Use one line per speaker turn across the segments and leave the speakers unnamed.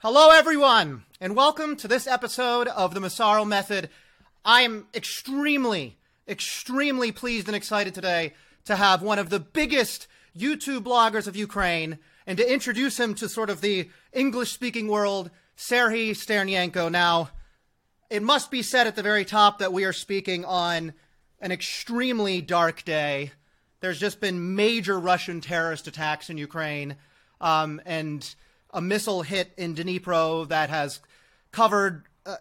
Hello, everyone, and welcome to this episode of the Massaro Method. I am extremely, extremely pleased and excited today to have one of the biggest YouTube bloggers of Ukraine and to introduce him to sort of the English speaking world, Serhii Sternenko. Now, it must be said at the very top that we are speaking on an extremely dark day. There's just been major Russian terrorist attacks in Ukraine, um, and a missile hit in Dnipro that has covered uh,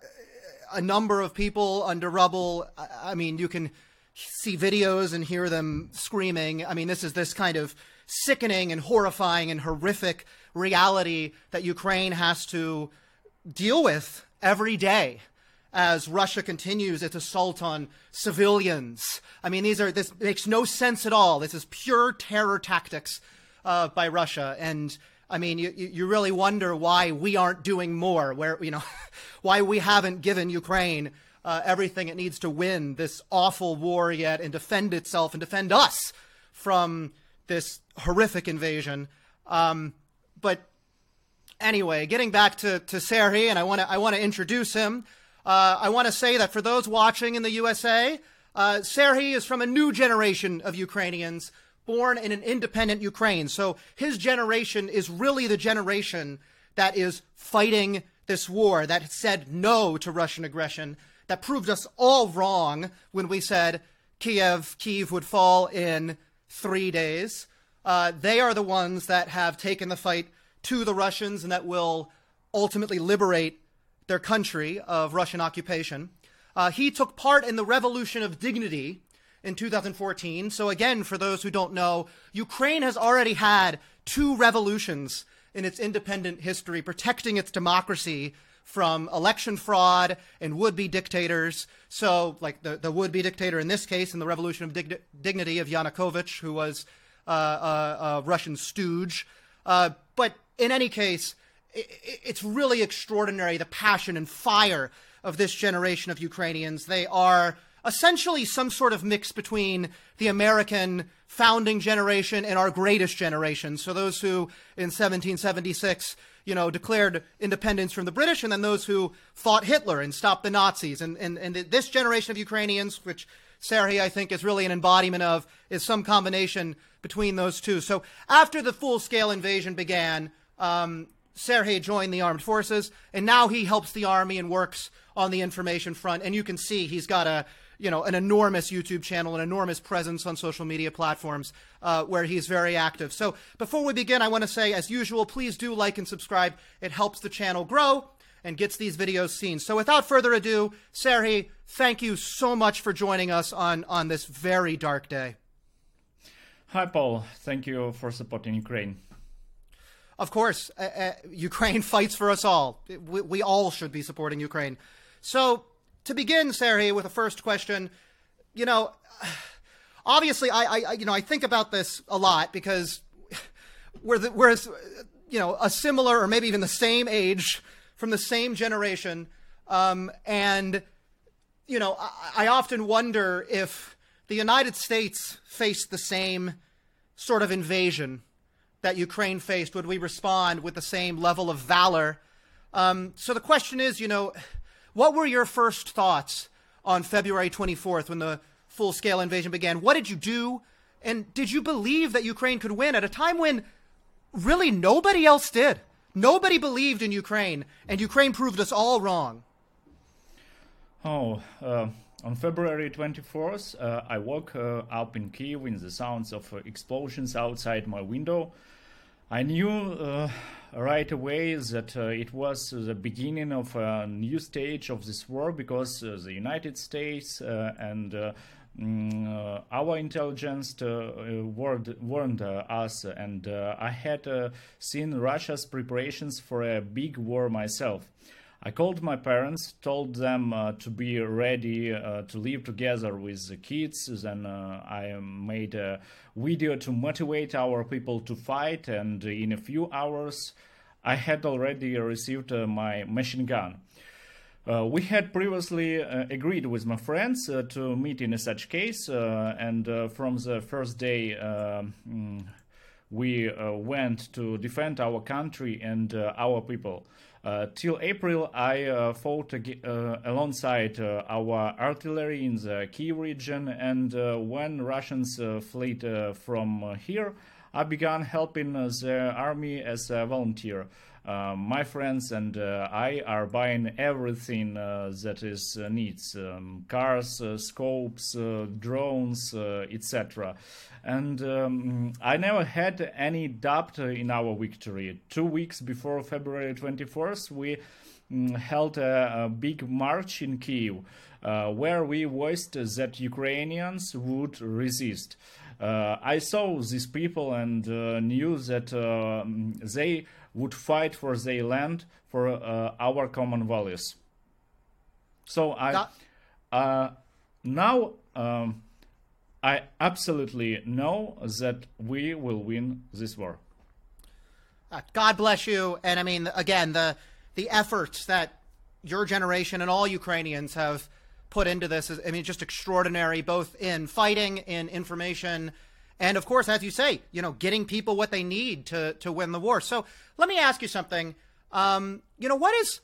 a number of people under rubble. I, I mean, you can see videos and hear them screaming. I mean, this is this kind of sickening and horrifying and horrific reality that Ukraine has to deal with every day as Russia continues its assault on civilians. I mean, these are this makes no sense at all. This is pure terror tactics uh, by Russia, and I mean, you, you really wonder why we aren't doing more, where, you know, why we haven't given Ukraine uh, everything it needs to win this awful war yet and defend itself and defend us from this horrific invasion. Um, but anyway, getting back to, to Serhii, and I want to I want to introduce him. Uh, I want to say that for those watching in the USA, uh, Serhii is from a new generation of Ukrainians born in an independent Ukraine. So his generation is really the generation that is fighting this war, that said no to Russian aggression, that proved us all wrong when we said Kiev, Kiev would fall in three days. Uh, they are the ones that have taken the fight to the Russians and that will ultimately liberate their country of Russian occupation. Uh, he took part in the Revolution of Dignity, in 2014. So, again, for those who don't know, Ukraine has already had two revolutions in its independent history, protecting its democracy from election fraud and would be dictators. So, like the, the would be dictator in this case, in the Revolution of Dig- Dignity of Yanukovych, who was uh, a, a, Russian stooge. Uh, but in any case, it, it's really extraordinary the passion and fire of this generation of Ukrainians. They are essentially some sort of mix between the American founding generation and our greatest generation. So those who in 1776, you know, declared independence from the British, and then those who fought Hitler and stopped the Nazis. And, and, and this generation of Ukrainians, which Serhii, I think, is really an embodiment of, is some combination between those two. So after the full scale invasion began, um, joined the armed forces, and now he helps the army and works on the information front. And you can see he's got a you know, an enormous YouTube channel, an enormous presence on social media platforms uh, where he's very active. So before we begin, I want to say, as usual, please do like and subscribe. It helps the channel grow and gets these videos seen. So without further ado, Serhii, thank you so much for joining us on, on this very dark day.
Hi, Paul. Thank you for supporting Ukraine.
Of course, uh, uh, Ukraine fights for us all. We, we all should be supporting Ukraine. So to begin, Serhii, with a first question, you know, obviously, I, I, you know, I think about this a lot because we're the, we're, you know, a similar or maybe even the same age from the same generation, um, and you know, I, I often wonder if the United States faced the same sort of invasion that Ukraine faced, would we respond with the same level of valor? Um, so the question is, you know what were your first thoughts on February 24th when the full scale invasion began? What did you do? And did you believe that Ukraine could win at a time when really nobody else did? Nobody believed in Ukraine, and Ukraine proved us all wrong.
Oh, uh, on February 24th, uh, I woke uh, up in Kiev with the sounds of explosions outside my window. I knew uh, right away that uh, it was the beginning of a new stage of this war because uh, the United States uh, and uh, mm, our intelligence warned, warned us, and I had seen Russia's preparations for a big war myself. I called my parents, told them uh, to be ready uh, to live together with the kids. Then uh, I made a video to motivate our people to fight, and in a few hours, I had already received uh, my machine gun. Uh, we had previously uh, agreed with my friends to meet in such case, and from the first day, mm, we went to defend our country and our people. Uh, till April, I uh, fought uh, alongside our artillery in the Kiev region, and when Russians fled from here, I began helping the army as a volunteer. Uh, my friends and uh, I are buying everything uh, that is needs um, cars, scopes, drones, etc. And um, I never had any doubt in our victory. Two weeks before February 24th, we um, held a, a, big march in Kiev. Uh, where we voiced that Ukrainians would resist. Uh, I saw these people and uh, knew that they would fight for their land, for uh, our common values. So I uh, now um, I absolutely know that we will win this war.
Uh, God bless you, and I mean again the the efforts that your generation and all Ukrainians have put into this is I mean just extraordinary, both in fighting, in information and of course, as you say, you know, getting people what they need to to win the war. So let me ask you something. Um, you know, what is,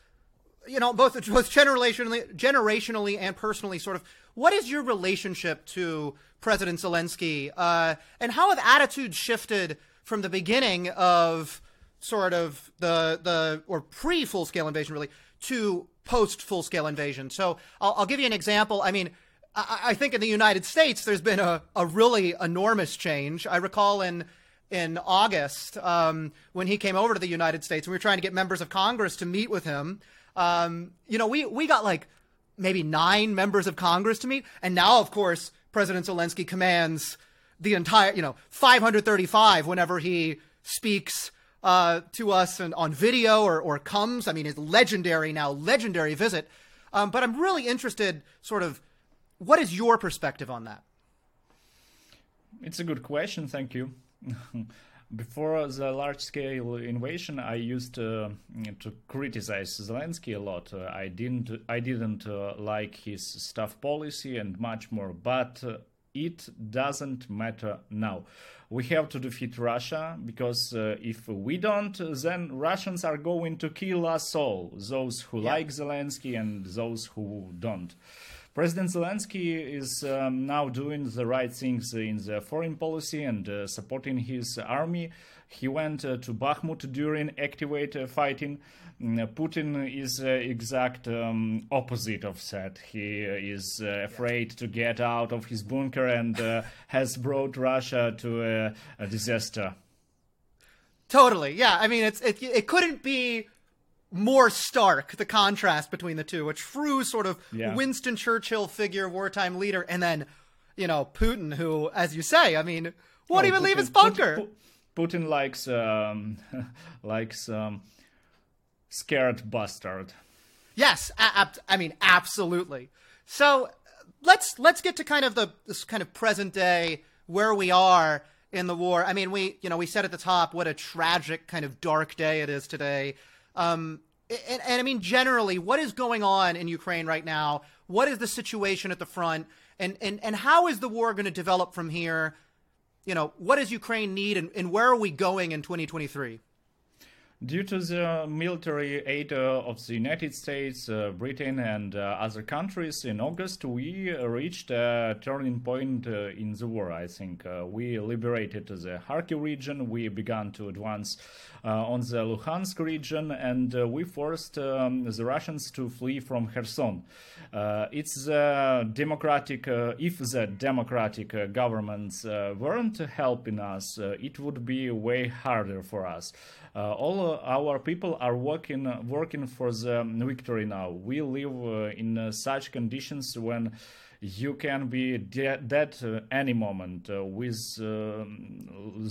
you know, both both generationally, generationally and personally, sort of, what is your relationship to President Zelensky, uh, and how have attitudes shifted from the beginning of sort of the the or pre full scale invasion, really, to post full scale invasion? So I'll, I'll give you an example. I mean I, think in the United States, there's been a, a really enormous change. I recall in in August um, when he came over to the United States, and we were trying to get members of Congress to meet with him. Um, you know, we we got like maybe nine members of Congress to meet, and now, of course, President Zelensky commands the entire, you know, 535 whenever he speaks uh, to us and on video or or comes. I mean, his legendary now legendary visit. Um, but I'm really interested, sort of what is your perspective on that?
It's a good question. Thank you. Before the large-scale invasion, I used uh, to criticize Zelensky a lot. Uh, I didn't, I didn't uh, like his staff policy and much more. But uh, it doesn't matter now. We have to defeat Russia because uh, if we don't, then Russians are going to kill us all. Those who yeah. like Zelensky and those who don't. President Zelensky is um, now doing the right things in the foreign policy and uh, supporting his army. He went uh, to Bakhmut during activate uh, fighting. Mm, Putin is uh, exact um, opposite of that. He uh, is uh, afraid to get out of his bunker and has brought Russia to a, a disaster.
Totally, yeah. I mean, it's it, it couldn't be more stark the contrast between the two a true sort of yeah. winston churchill figure wartime leader and then you know putin who as you say i mean won't oh, even putin, leave his bunker.
Putin, putin likes um likes um scared bastard.
Yes I mean absolutely. So let's let's get to kind of the this kind of present day where we are in the war. I mean we you know we said at the top what a tragic kind of dark day it is today um, and, and, I mean, generally, what is going on in Ukraine right now? What is the situation at the front? And, and, and how is the war going to develop from here? You know, what does Ukraine need and, and where are we going in 2023?
Due to the military aid uh, of the United States, uh, Britain, and uh, other countries, in August we reached a turning point uh, in the war. I think uh, we liberated the Kharkiv region, we began to advance uh, on the Luhansk region, and we forced um, the Russians to flee from Kherson. it's democratic, if the democratic governments weren't helping us, it would be way harder for us. all our people are working working for the victory now. We live uh, in uh, such conditions when you can be de- dead uh, any moment uh, with uh,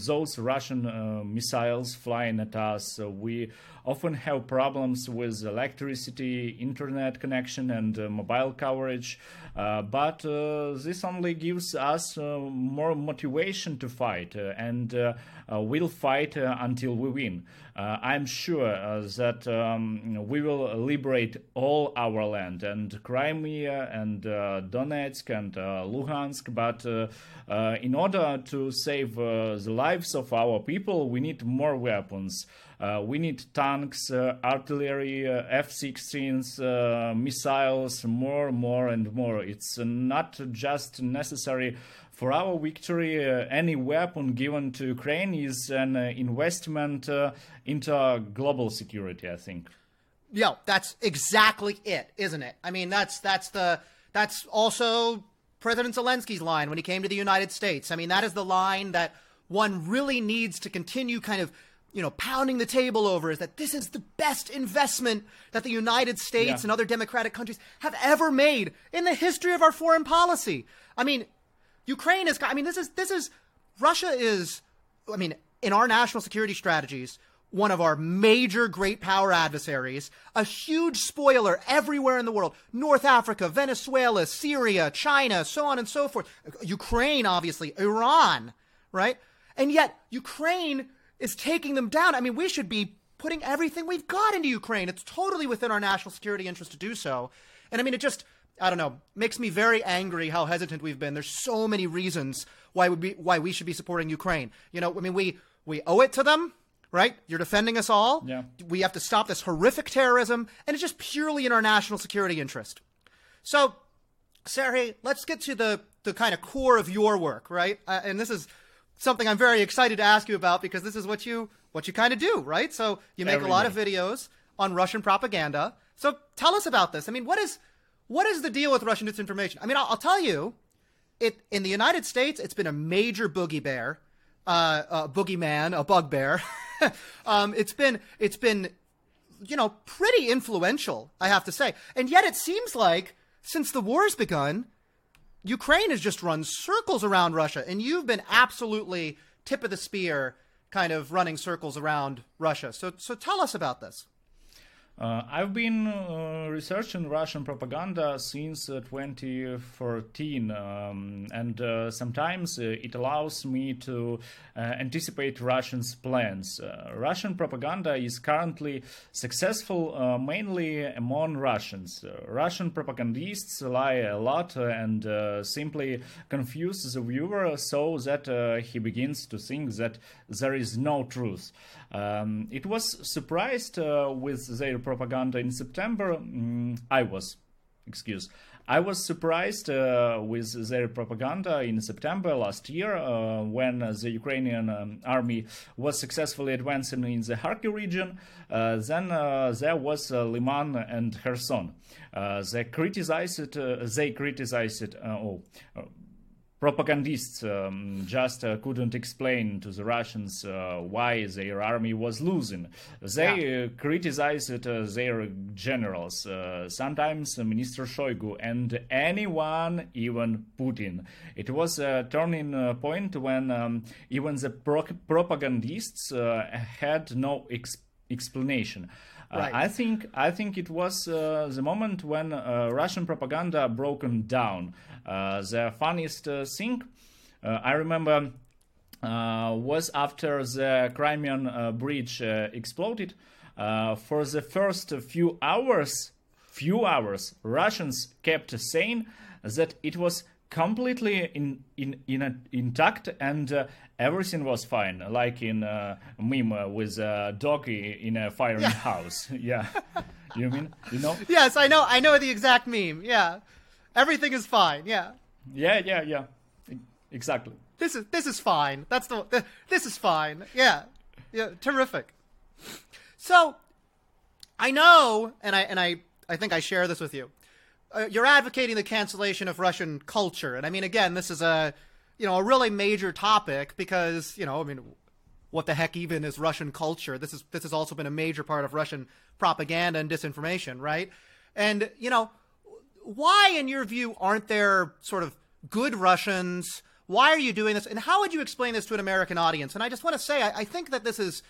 those Russian uh, missiles flying at us. we often have problems with electricity, internet connection, and mobile coverage. but this only gives us more motivation to fight. and uh, we'll fight uh, until we win. Uh, I'm sure uh, that um, we will liberate all our land and Crimea and uh, Donetsk and Luhansk. But in order to save the lives of our people, we need more weapons. we need tanks, artillery, F-16s, missiles, more, more, and more. It's not just necessary for our victory, uh, any weapon given to Ukraine is an uh, investment uh, into global security. I think.
Yeah, that's exactly it, isn't it? I mean, that's that's the that's also President Zelensky's line when he came to the United States. I mean, that is the line that one really needs to continue kind of you know, pounding the table over is that this is the best investment that the United States yeah. and other democratic countries have ever made in the history of our foreign policy. I mean, Ukraine is. I mean, this is this is Russia is. I mean, in our national security strategies, one of our major great power adversaries, a huge spoiler everywhere in the world North Africa, Venezuela, Syria, China, so on and so forth. Ukraine, obviously, Iran, right? And yet, Ukraine is taking them down. I mean, we should be putting everything we've got into Ukraine. It's totally within our national security interest to do so. And I mean, it just I don't know, makes me very angry how hesitant we've been. There's so many reasons why we be, why we should be supporting Ukraine. You know, I mean, we we owe it to them, right? You're defending us all.
Yeah.
We have to stop this horrific terrorism, and it's just purely in our national security interest. So, Sergey, let's get to the the kind of core of your work, right? Uh, and this is something I'm very excited to ask you about because this is what you what you kind of do, right? So you make Every a lot of videos on Russian propaganda. So tell us about this. I mean, what is what is the deal with Russian disinformation? I mean, I'll, I'll tell you, it in the United States, it's been a major boogie bear, uh, a boogeyman, a bugbear. um, it's been it's been, you know, pretty influential, I have to say. And yet, it seems like since the war's begun, Ukraine has just run circles around Russia, and you've been absolutely tip of the spear, kind of running circles around Russia. So, so tell us about this.
Uh, I've been uh, researching Russian propaganda since uh, 2014, um, and uh, sometimes uh, it allows me to uh, anticipate Russians' plans. Russian propaganda is currently successful mainly among Russians. Russian propagandists lie a lot and simply confuse the viewer so that he begins to think that there is no truth. Um, it was surprised with their propaganda in September. Mm, I was, excuse. I was surprised uh, with their propaganda in September last year uh, when the Ukrainian um, army was successfully advancing in the Kharkiv region. Uh, then uh, there was uh, Liman and Kherson. Uh, they criticized. they criticized. oh, propagandists um, just uh, couldn't explain to the Russians uh, why their army was losing. They yeah. uh, criticized uh, their generals, uh, sometimes Minister Shoigu, and anyone, even Putin. It was a turning uh, point when um, even the pro- propagandists had no ex- explanation. Right. I think I think it was the moment when Russian propaganda broken down. Uh, the funniest uh, thing uh, I remember was after the Crimean bridge exploded. for the first few hours, few hours, Russians kept saying that it was completely in in, in a, intact and uh, everything was fine like in a meme with a dog in a firing yeah. house yeah you mean you know
yes i know i know the exact meme yeah Everything is fine. Yeah.
Yeah, yeah, yeah. Exactly.
This is this is fine. That's the, this is fine. Yeah. Yeah, terrific. So, I know and I and I I think I share this with you. Uh, you're advocating the cancellation of Russian culture. And I mean again, this is a you know, a really major topic because, you know, I mean what the heck even is Russian culture? This is this has also been a major part of Russian propaganda and disinformation, right? And, you know, why, in your view, aren't there sort of good Russians? Why are you doing this? And how would you explain this to an American audience? And I just want to say, I, I think that this is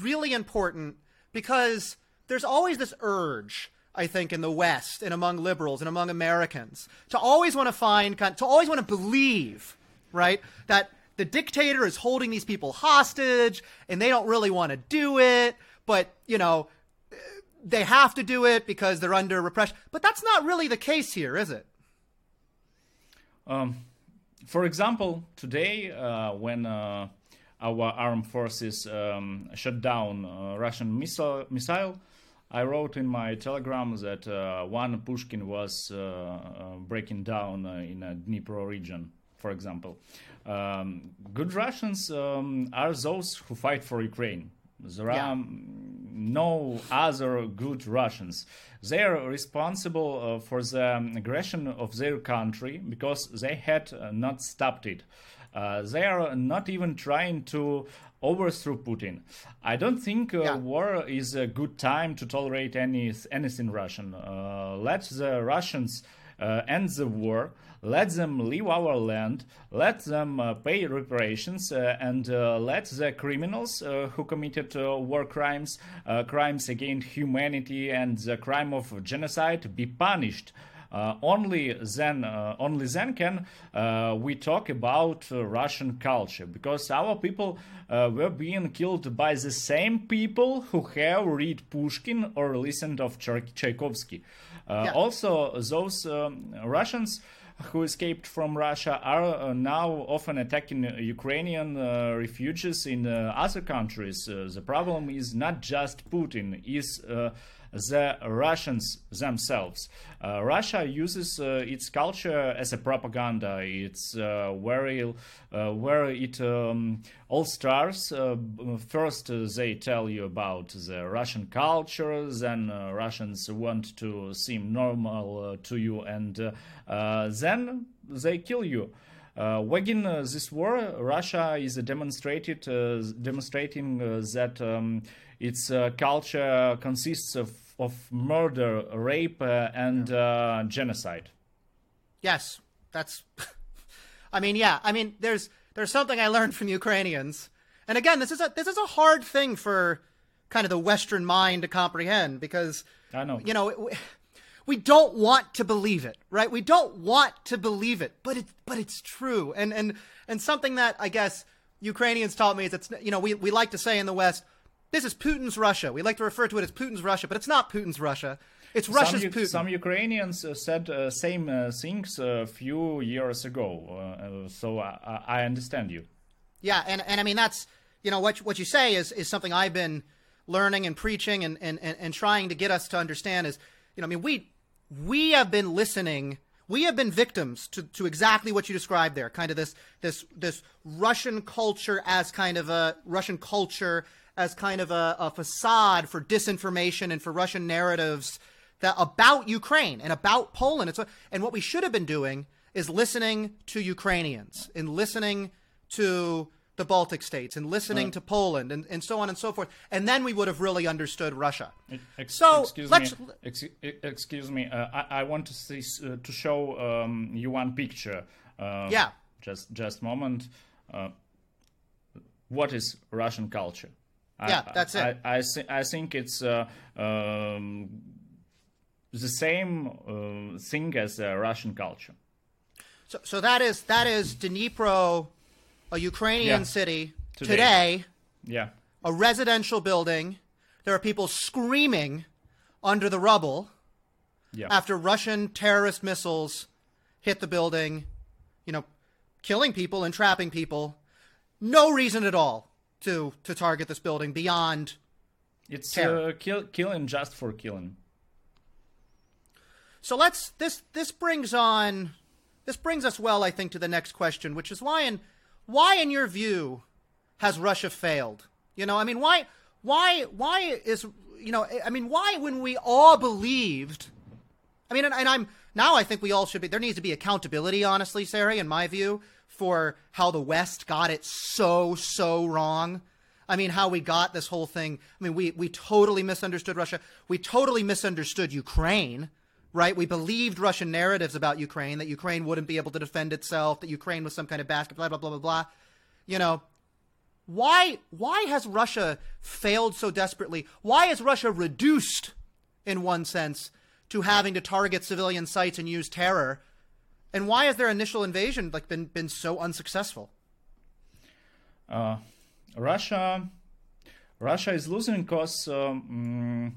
really important because there's always this urge, I think, in the West and among liberals and among Americans to always want to find, to always want to believe, right, that the dictator is holding these people hostage and they don't really want to do it, but, you know, they have to do it because they're under repression. But that's not really the case here, is it?
Um, for example, today, uh, when uh, our armed forces um, shut down uh, Russian missile, missile, I wrote in my telegram that uh, one Pushkin was uh, uh, breaking down in a Dnipro region, for example. Um, good Russians um, are those who fight for Ukraine. There yeah. are no other good Russians. They are responsible uh, for the aggression of their country because they had uh, not stopped it. Uh, they are not even trying to overthrow Putin. I don't think uh, yeah. war is a good time to tolerate any anything Russian. Uh, let the Russians uh, end the war let them leave our land, let them uh, pay reparations, uh, and uh, let the criminals who committed war crimes, crimes against humanity, and the crime of genocide be punished. Uh, only then, uh, only then can uh, we talk about Russian culture because our people were being killed by the same people who have read Pushkin or listened of Tchaikovsky. Yeah. Also, those um, Russians who escaped from Russia are uh, now often attacking Ukrainian uh, refugees in uh, other countries. the problem is not just Putin, is the Russians themselves. Uh, Russia uses uh, its culture as a propaganda. It's uh, where, it, um, all starts. first, they tell you about the Russian culture, then Russians want to seem normal to you, and then they kill you. Uh, waging uh, this war, Russia is demonstrated uh, demonstrating that um, its culture consists of of murder, rape, uh, and uh, genocide.
Yes, that's. I mean, yeah. I mean, there's there's something I learned from Ukrainians, and again, this is a this is a hard thing for kind of the Western mind to comprehend because
I know
you know. It, we don't want to believe it, right? We don't want to believe it, but it but it's true. And and and something that I guess Ukrainians taught me is it's you know we we like to say in the West, this is Putin's Russia. We like to refer to it as Putin's Russia, but it's not Putin's Russia. It's Russia's
some,
Putin.
Some Ukrainians uh, said uh, same uh, things a few years ago, uh, so I, I, understand you.
Yeah, and, and I mean that's you know what what you say is is something I've been learning and preaching and, and, and, and trying to get us to understand is you know I mean we we have been listening we have been victims to, to exactly what you described there kind of this this this Russian culture as kind of a Russian culture as kind of a, a facade for disinformation and for Russian narratives that about Ukraine and about Poland. And what we should have been doing is listening to Ukrainians and listening to the Baltic states and listening uh, to Poland and, and so on and so forth. And then we would have really understood Russia.
Ex- so excuse let's, me. Ex- excuse me. Uh, I, I, want to see, uh, to show um, you one picture.
Uh, yeah.
Just just moment. Uh, what is Russian culture?
Yeah, I, that's
it. I I, th- I think it's uh, um, the same uh, thing as uh, Russian culture.
So, so that is that is Dnipro, a Ukrainian yeah. city today. today.
Yeah.
A residential building. There are people screaming under the rubble.
Yeah.
After Russian terrorist missiles hit the building, you know, killing people and trapping people. No reason at all to to target this building beyond
it's uh, kill, killing just for killing.
So let's this this brings on this brings us well, I think, to the next question, which is why in why in your view has Russia failed? You know, I mean, why why why is you know, I mean, why when we all believed I mean, and, and I'm now I think we all should be there needs to be accountability, honestly, Sarah, in my view, for how the West got it so, so wrong. I mean, how we got this whole thing. I mean, we, we totally misunderstood Russia. We totally misunderstood Ukraine, right? We believed Russian narratives about Ukraine, that Ukraine wouldn't be able to defend itself, that Ukraine was some kind of basket, blah, blah, blah, blah, blah. You know, why, why has Russia failed so desperately? Why is Russia reduced, in one sense, to having to target civilian sites and use terror and why has their initial invasion like been been so unsuccessful?
Uh, Russia, Russia is losing because um,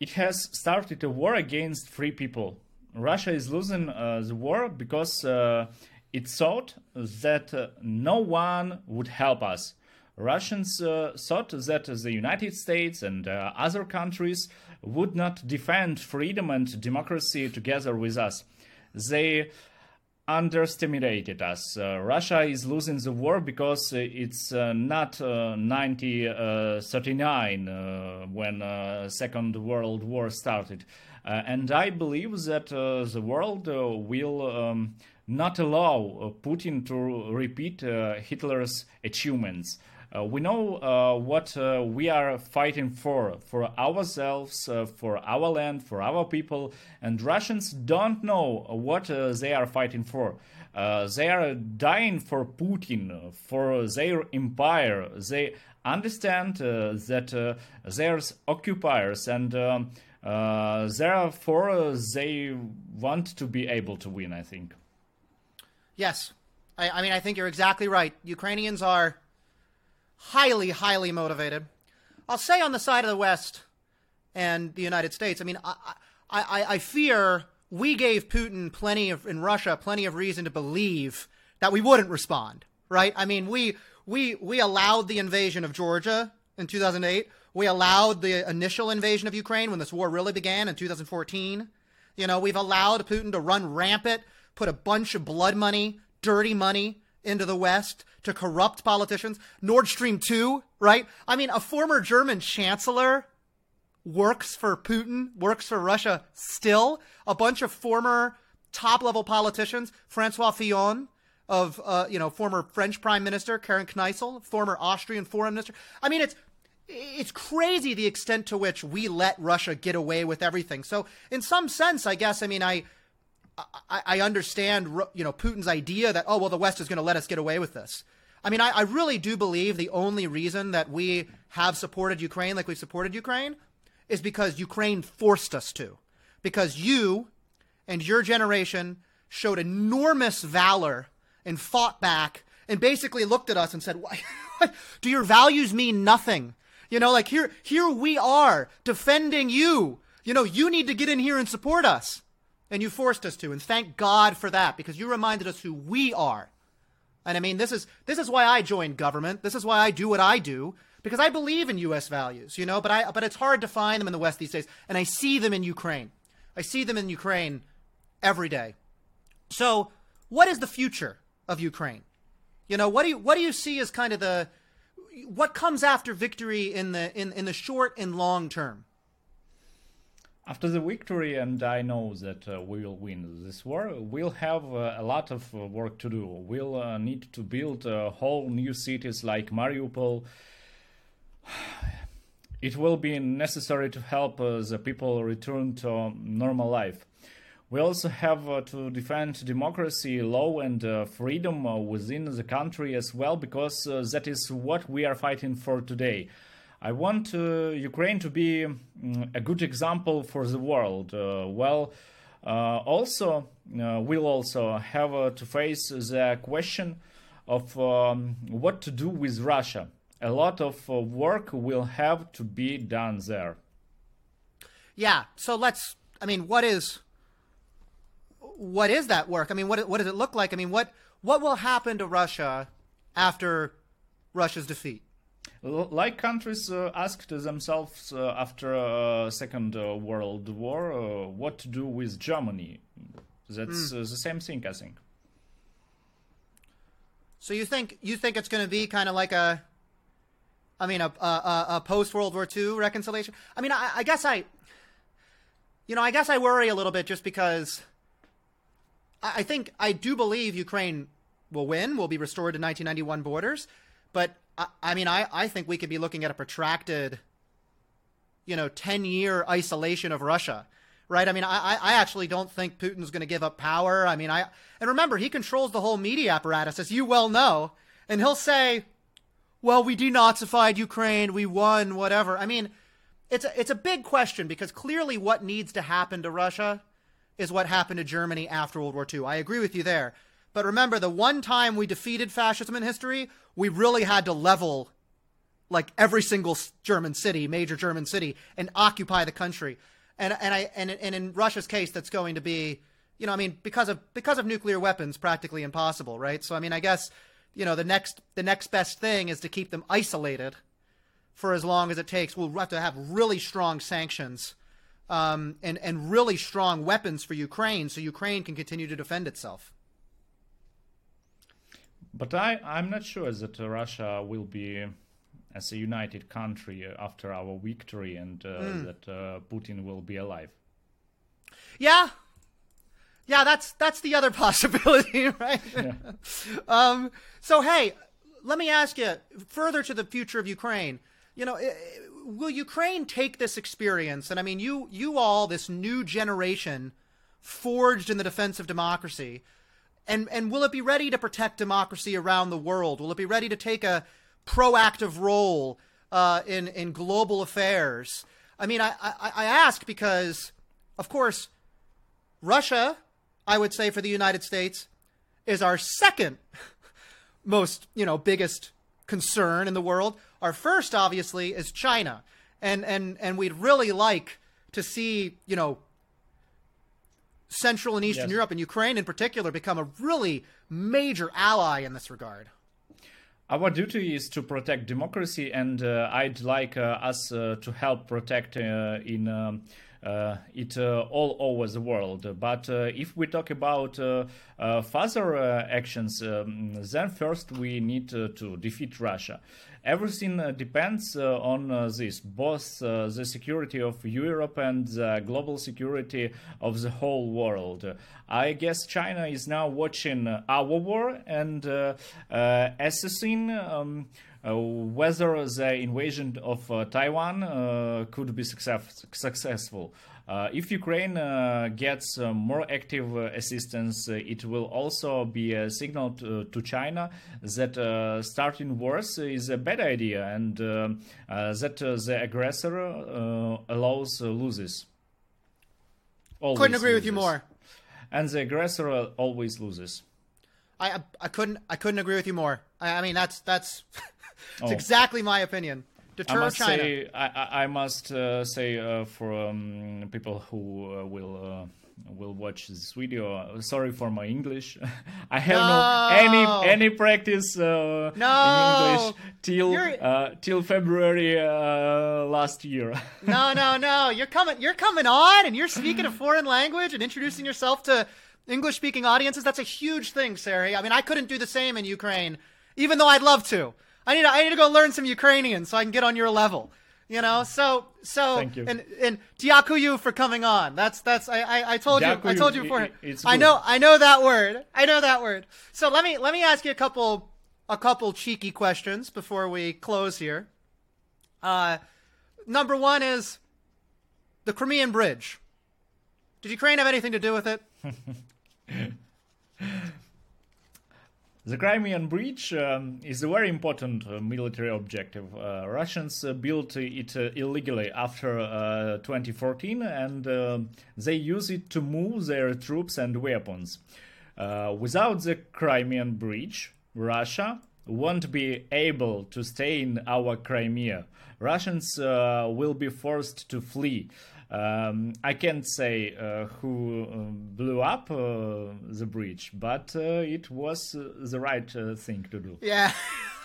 it has started a war against free people. Russia is losing uh, the war because uh, it thought that uh, no one would help us. Russians uh, thought that the United States and uh, other countries would not defend freedom and democracy together with us. They underestimated us. Uh, Russia is losing the war because it's uh, not uh, 1939 uh, when Second World War started. and I believe that the world will um, not allow Putin to repeat Hitler's achievements. Uh, we know uh, what uh, we are fighting for for ourselves, uh, for our land, for our people, and Russians don't know what uh, they are fighting for. Uh, they are dying for Putin, for their empire. They understand that there's occupiers, and um, therefore they want to be able to win. I think.
Yes, I, I mean I think you're exactly right. Ukrainians are highly, highly motivated. I'll say on the side of the West and the United States, I mean, I, I, I fear we gave Putin plenty of, in Russia, plenty of reason to believe that we wouldn't respond, right? I mean, we, we, we allowed the invasion of Georgia in 2008. We allowed the initial invasion of Ukraine when this war really began in 2014. You know, we've allowed Putin to run rampant, put a bunch of blood money, dirty money into the West to corrupt politicians. Nord Stream 2, right? I mean, a former German chancellor works for Putin, works for Russia still. A bunch of former top level politicians, Francois Fillon, of uh, you know former French Prime Minister Karin Kneißl, former Austrian Foreign Minister. I mean, it's it's crazy the extent to which we let Russia get away with everything. So, in some sense, I guess I mean I I, I understand, you know, Putin's idea that oh well, the West is going to let us get away with this. I mean, I, I really do believe the only reason that we have supported Ukraine like we've supported Ukraine is because Ukraine forced us to, because you and your generation showed enormous valor and fought back and basically looked at us and said, "Why do your values mean nothing?" You know, like here, here we are defending you. You know, you need to get in here and support us. And you forced us to, and thank God for that, because you reminded us who we are. And I mean, this is this is why I joined government. This is why I do what I do, because I believe in U.S. values, you know. But I but it's hard to find them in the West these days, and I see them in Ukraine. I see them in Ukraine every day. So, what is the future of Ukraine? You know, what do you what do you see as kind of the what comes after victory in the in, in the short and long term?
After the victory, and I know that uh, we will win this war, we'll have uh, a lot of uh, work to do. We'll uh, need to build uh, whole new cities like Mariupol. It will be necessary to help uh, the people return to normal life. We also have to defend democracy, law, and freedom within the country as well, because that is what we are fighting for today. I want uh, Ukraine to be um, a good example for the world. Uh, well, uh, also, we'll also have to face the question of um, what to do with Russia. A lot of work will have to be done there.
Yeah. So let's. I mean, what is what is that work? I mean, what what does it look like? I mean, what what will happen to Russia after Russia's defeat?
Like countries uh, asked themselves uh, after uh, Second uh, World War uh, what to do with Germany. That's mm. the same thing, I think.
So you think you think it's going to be kind of like a, I mean, a, a, a post World War II reconciliation? I mean, I, I guess I, you know, I guess I worry a little bit just because I, I think I do believe Ukraine will win, will be restored to 1991 borders, but I, I mean, I, I think we could be looking at a protracted, you know, 10 year isolation of Russia right? I mean, I, I actually don't think Putin's going to give up power. I mean, I and remember he controls the whole media apparatus, as you well know, and he'll say, "Well, we denazified Ukraine, we won, whatever." I mean, it's a, it's a big question because clearly what needs to happen to Russia is what happened to Germany after World War II. I agree with you there, But remember, the one time we defeated fascism in history, we really had to level like every single German city, major German city, and occupy the country. And and I and and in Russia's case, that's going to be, you know, I mean, because of because of nuclear weapons, practically impossible, right? So I mean, I guess, you know, the next the next best thing is to keep them isolated for as long as it takes. We'll have to have really strong sanctions. Um, and and really strong weapons for Ukraine, so Ukraine can continue to defend itself.
But I, I'm not sure that Russia will be as a united country after our victory and uh, mm. that uh, Putin will be alive.
Yeah. Yeah, that's that's the other possibility, right? Yeah. um, so hey, let me ask you further to the future of Ukraine. You know, will Ukraine take this experience and I mean you you all this new generation forged in the defense of democracy and and will it be ready to protect democracy around the world? Will it be ready to take a proactive role uh, in in global affairs? I mean, I, I, I ask because, of course, Russia, I would say for the United States, is our second most you know biggest concern in the world. Our first, obviously, is China, and and and we'd really like to see you know Central and Eastern yes. Europe and Ukraine in particular become a really major ally in this regard.
Our duty is to protect democracy, and uh, I'd like uh, us uh, to help protect uh, in um, uh, it uh, all over the world. But if we talk about further actions, um, then first we need to defeat Russia everything uh, depends uh, on uh, this, both the security of Europe and the global security of the whole world. I guess China is now watching our war and assessing. Um, uh, whether the invasion of uh, Taiwan uh, could be success- successful. Uh, if Ukraine uh, gets uh, more active uh, assistance, uh, it will also be a signal to, to China that uh, starting wars is a bad idea and that the aggressor allows loses.
Always couldn't agree loses. with you more.
And the aggressor always loses.
I I couldn't I couldn't agree with you more. I, I mean that's that's, that's oh. exactly my opinion deter
I must
China.
Say, I, I must uh, say uh, for um, people who uh, will uh, will watch this video. Sorry for my English. I have no, no any any practice uh, no. in English till uh, till February uh, last year.
no, no, no. You're coming. You're coming on, and you're speaking a foreign language and introducing yourself to English speaking audiences. That's a huge thing, Sari. I mean, I couldn't do the same in Ukraine, even though I'd love to. I need to, I need to go learn some Ukrainian so I can get on your level. You know, so so
Thank you.
and and Diakuyu for coming on. That's that's I I, I told you I told you before. It, I know I know that word. I know that word. So let me let me ask you a couple a couple cheeky questions before we close here. Uh, number one is the Crimean Bridge. Did Ukraine have anything to do with it?
The Crimean Bridge um, is a very important uh, military objective. Uh, Russians uh, built it uh, illegally after uh, 2014 and uh, they use it to move their troops and weapons. without the Crimean Bridge, Russia won't be able to stay in our Crimea. Russians will be forced to flee. Um, I can't say uh, who uh, blew up uh, the bridge, but uh, it was uh, the right uh, thing to do.
Yeah.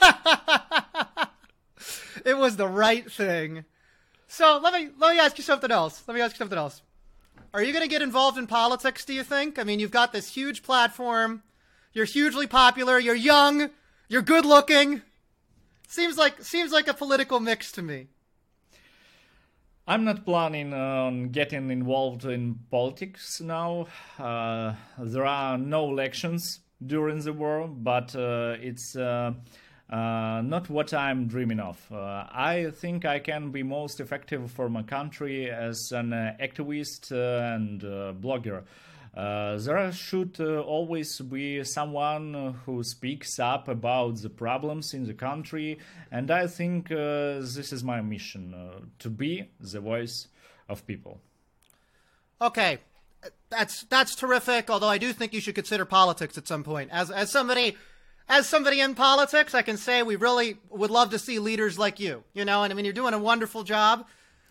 it was the right thing. So let me let me ask you something else. Let me ask you something else. Are you going to get involved in politics? Do you think? I mean, you've got this huge platform. You're hugely popular. You're young. You're good looking. Seems like seems like a political mix to me.
I'm not planning on getting involved in politics now. Uh, there are no elections during the war, but uh, it's uh, uh not what I'm dreaming of. Uh, I think I can be most effective for my country as an uh, activist and blogger. Uh, there should uh, always be someone who speaks up about the problems in the country, and I think uh, this is my mission uh, to be the voice of people.
Okay, that's that's terrific. Although I do think you should consider politics at some point. As as somebody as somebody in politics, I can say we really would love to see leaders like you. You know, and I mean you're doing a wonderful job.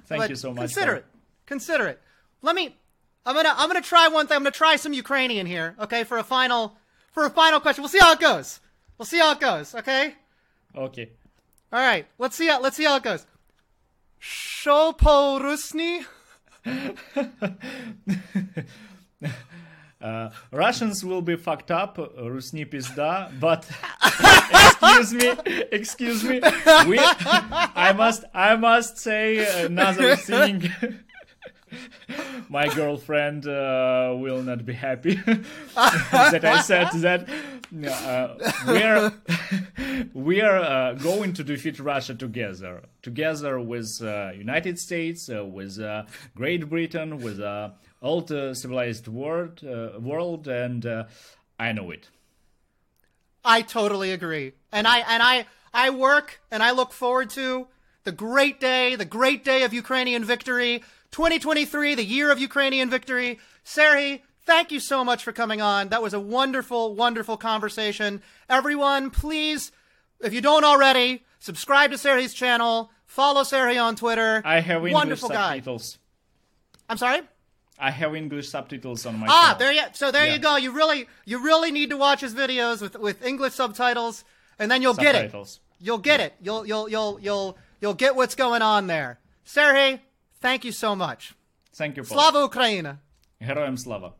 Thank you so much.
Consider it. Consider it. Let me. I'm gonna. I'm gonna try one thing. I'm gonna try some Ukrainian here. Okay, for a final. For a final question. We'll see how it goes. We'll see how it goes. Okay.
Okay.
All right. Let's see how. Let's see how it goes. Що по-русні?
Uh, Russians will be fucked up, uh, Rusni pizda, but excuse me, excuse me, we, I must, I must say another thing. My girlfriend uh, will not be happy that I said that uh, we're we are uh, going to defeat Russia together, together with uh, United States, uh, with uh, Great Britain, with all the civilized world, world, and I know it.
I totally agree. And I and I I work and I look forward to the great day, the great day of Ukrainian victory, 2023, the year of Ukrainian victory. Serhii, thank you so much for coming on. That was a wonderful, wonderful conversation. Everyone, please, if you don't already, subscribe to Serhii's channel, follow Serhii on Twitter.
I have English
wonderful guy.
subtitles.
I'm sorry?
I have English subtitles on my
Ah,
channel.
there you so there
Yeah.
you go. You really you really need to watch his videos with with English subtitles and then you'll get it. You'll get it. You'll you'll you'll you'll you'll get what's going on there. Sergey, thank you so much.
Thank you, Paul.
Slava Ukraina.
Героям слава.